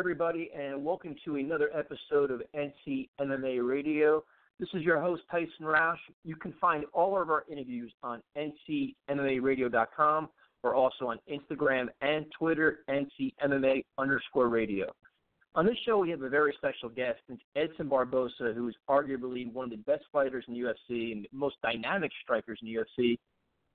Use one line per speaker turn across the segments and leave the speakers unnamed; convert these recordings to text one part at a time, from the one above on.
Everybody, and welcome to another episode of NC MMA Radio. This is your host, Tyson Roush. You can find all of our interviews on ncmmaradio.com or also on Instagram and Twitter, ncmma underscore radio. On this show, we have a very special guest, Edson Barboza, who is arguably one of the best fighters in the UFC and most dynamic strikers in the UFC.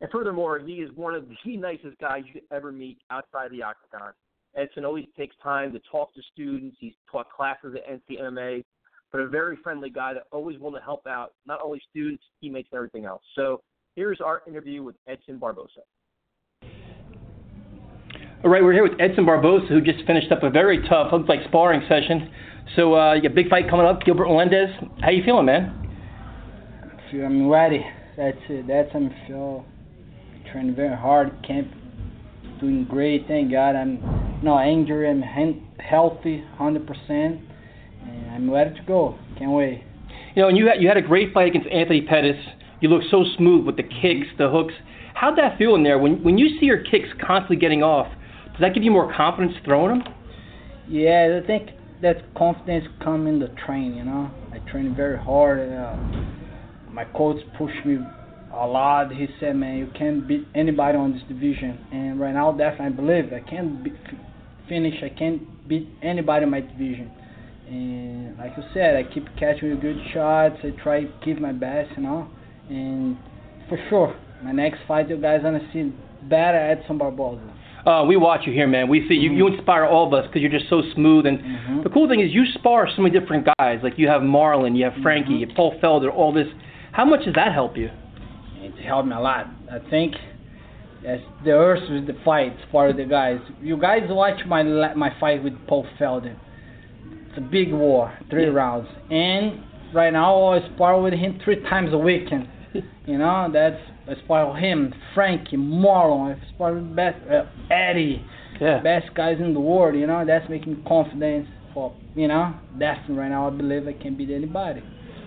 And furthermore, he is one of the nicest guys you ever meet outside the octagon. Edson always takes time to talk to students. He's taught classes at NCMA, but a very friendly guy that always willing to help out not only students, teammates, and everything else. So here's our interview with Edson Barboza.
All right, we're here with Edson Barboza, who just finished up a very tough, looks like sparring session. So uh, you got a big fight coming up, Gilbert Melendez. How you feeling, man?
I feel I'm ready. That's it. That's how I'm feel training very hard. Camp doing great. Thank God. I'm not injured. I'm hen- healthy, hundred percent, and I'm ready to go. Can't wait.
You know, and you had you had a great fight against Anthony Pettis. You look so smooth with the kicks, the hooks. How'd that feel in there? When when you see your kicks constantly getting off, does that give you more confidence throwing them?
Yeah, I think that confidence come in the train. You know, I train very hard. Uh, my coach pushed me a lot. He said, "Man, you can't beat anybody on this division." And right now, definitely, I believe I can't be, finish. I can't beat anybody in my division. And like you said, I keep catching good shots. I try to give my best, you know. And for sure, my next fight, you guys gonna see better Edson Barboza.
Uh, we watch you here, man. We see you. You inspire all of us because you're just so smooth. And
Mhm.
the cool thing is, you spar so many different guys. Like you have Marlon, you have Frankie,
Mhm.
you have Paul Felder, all this. How much does that help you?
It helped me a lot. I think as the earth with the fights for the guys. You guys watch my my fight with Paul Felder. It's a big war, three
Yeah.
rounds, and right now I spar with him three times a weekend. You know that's I spar with him, Frankie, Marlon. I spar with best uh, Eddie,
Yeah.
best guys in the world. You know that's making confidence for you know. Definitely right now I believe I can beat anybody.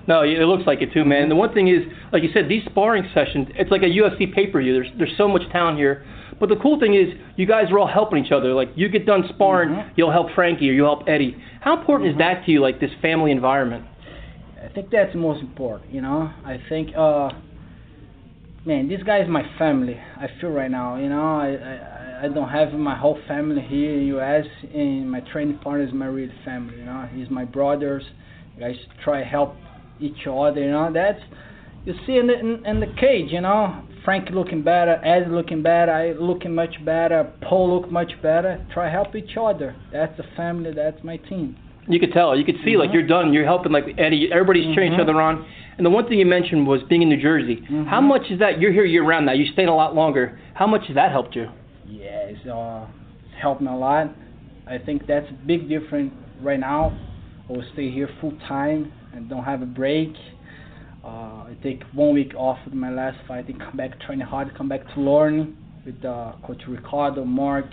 No, it looks like it too, man. And the one thing is, like you said, these sparring sessions, it's like a UFC pay-per-view. There's there's so much talent here. But the cool thing is, you guys are all helping each other. Like you get done sparring,
Mhm.
you'll help Frankie or you'll help Eddie. How important
Mhm.
is that to you, like this family environment?
I think that's the most important, you know. I think, uh, man, this guy is my family. I feel right now, you know. I I, I don't have my whole family here in U.S. and my training partner is my real family, you know. He's my brothers. You guys try to help each other, you know. That's you see in the in, in the cage, you know. Frank looking better, Ed looking better, I looking much better, Paul look much better. Try help each other. That's the family. That's my team.
You could tell. You could see like
Mhm.
you're done. You're helping like Eddie. Everybody's cheering each
Mhm.
other on. And the one thing you mentioned was being in New Jersey.
Mhm.
How much is that? You're here year round now. You stayed a lot longer. How much has that helped you?
Yeah, it's, uh, it's helped me a lot. I think that's a big difference right now. I will stay here full time and don't have a break. Uh, I take one week off with my last fight and come back training hard, come back to learn with uh, Coach Ricardo, Mark,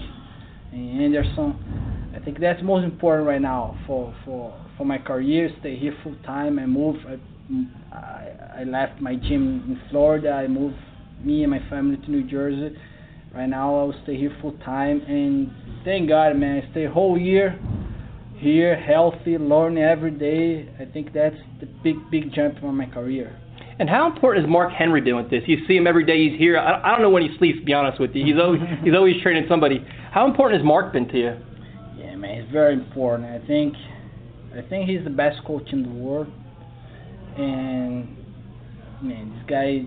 and Anderson. I think that's most important right now for for for my career. Stay here full time and move. I, I, I left my gym in Florida. I moved me and my family to New Jersey. Right now, I will stay here full time, and thank God, man, I stay whole year here, healthy, learning every day. I think that's the big, big jump for my career.
And how important is Mark Henry doing with this? You see him every day. He's here. I, I don't know when he sleeps. To be honest with you, he's always he's always training somebody. How important has Mark been to you?
Yeah, man, it's very important. I think, I think he's the best coach in the world, and man, this guy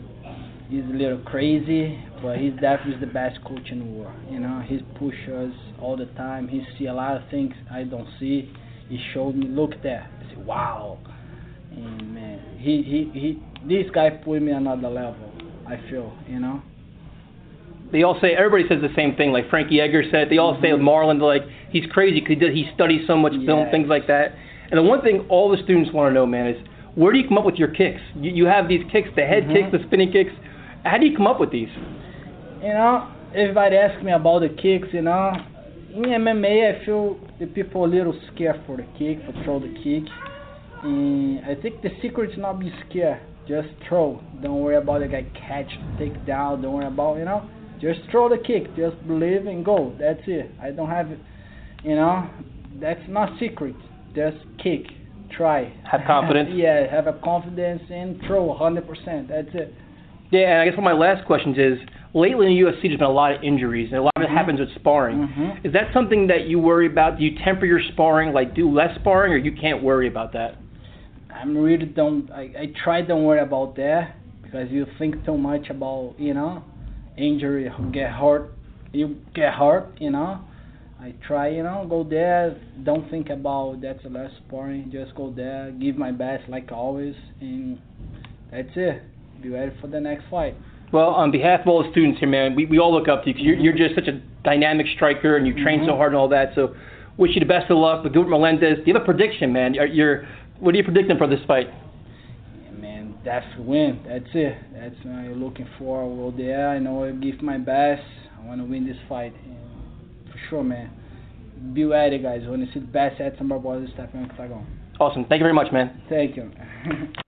is a little crazy, but he's definitely the best coach in the world. You know, he pushes us all the time. He see a lot of things I don't see. He showed me, look there, it's wow. And man, he he he. This guy put me another level. I feel, you know.
They all say everybody says the same thing. Like Frankie Edgar said, they all mm-hmm. say Marlon like he's crazy because he, did he studies so much film, things like that. And the one thing all the students want to know, man, is where do you come up with your kicks? You, you have these kicks, the head mm-hmm. kicks, the spinning kicks. How do you come up with these?
You know, everybody asks me about the kicks. You know, in MMA, I feel the people a little scared for the kick, for throw the kick. And I think the secret is not be scared. Just throw. Don't worry about the guy catch, take down. Don't worry about you know. Just throw the kick. Just believe and go. That's it. I don't have, you know, that's not secret. Just kick. Try.
Have confidence.
yeah, have a confidence and throw 100%. That's it.
Yeah, and I guess one of my last questions is lately in the UFC there's been a lot of injuries and a lot of it mm-hmm. happens with sparring.
Mm-hmm.
Is that something that you worry about? Do you temper your sparring, like do less sparring, or you can't worry about that?
I'm really don't. I I try don't worry about that because you think too much about you know injury, get hurt, you get hurt, you know. I try, you know, go there, don't think about that's the last sparring, just go there, give my best like always, and that's it. Be ready for the next fight.
Well, on behalf of all the students here, man, we, we all look up to you because you're, you're just such a dynamic striker and you train mm-hmm. so hard and all that. So, wish you the best of luck with Gilbert Melendez. Do you have a prediction, man? You're, you're what are you predicting for this fight?
Man, that's the win. That's it. That's what I'm looking for. I will there. I know I'll give my best. I want to win this fight. And for sure, man. Be ready, guys. I want to see the best Edson Barboza stepping on octagon.
Awesome. Thank you very much, man.
Thank you.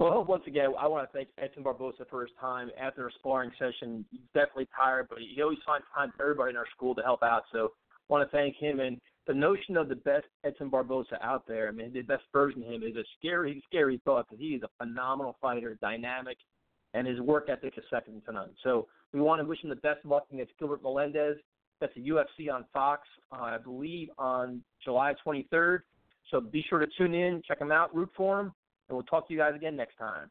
well, once again, I want to thank Edson Barboza for his time after a sparring session. He's definitely tired, but he always finds time for everybody in our school to help out. So I want to thank him. And the notion of the best Edson Barboza out there, I mean, the best version of him is a scary, scary thought because he is a phenomenal fighter, dynamic, and his work ethic is second to none. So we want to wish him the best luck against Gilbert Melendez. That's a UFC on Fox, uh, I believe, on July 23rd. So be sure to tune in, check him out, root for him, and we'll talk to you guys again next time.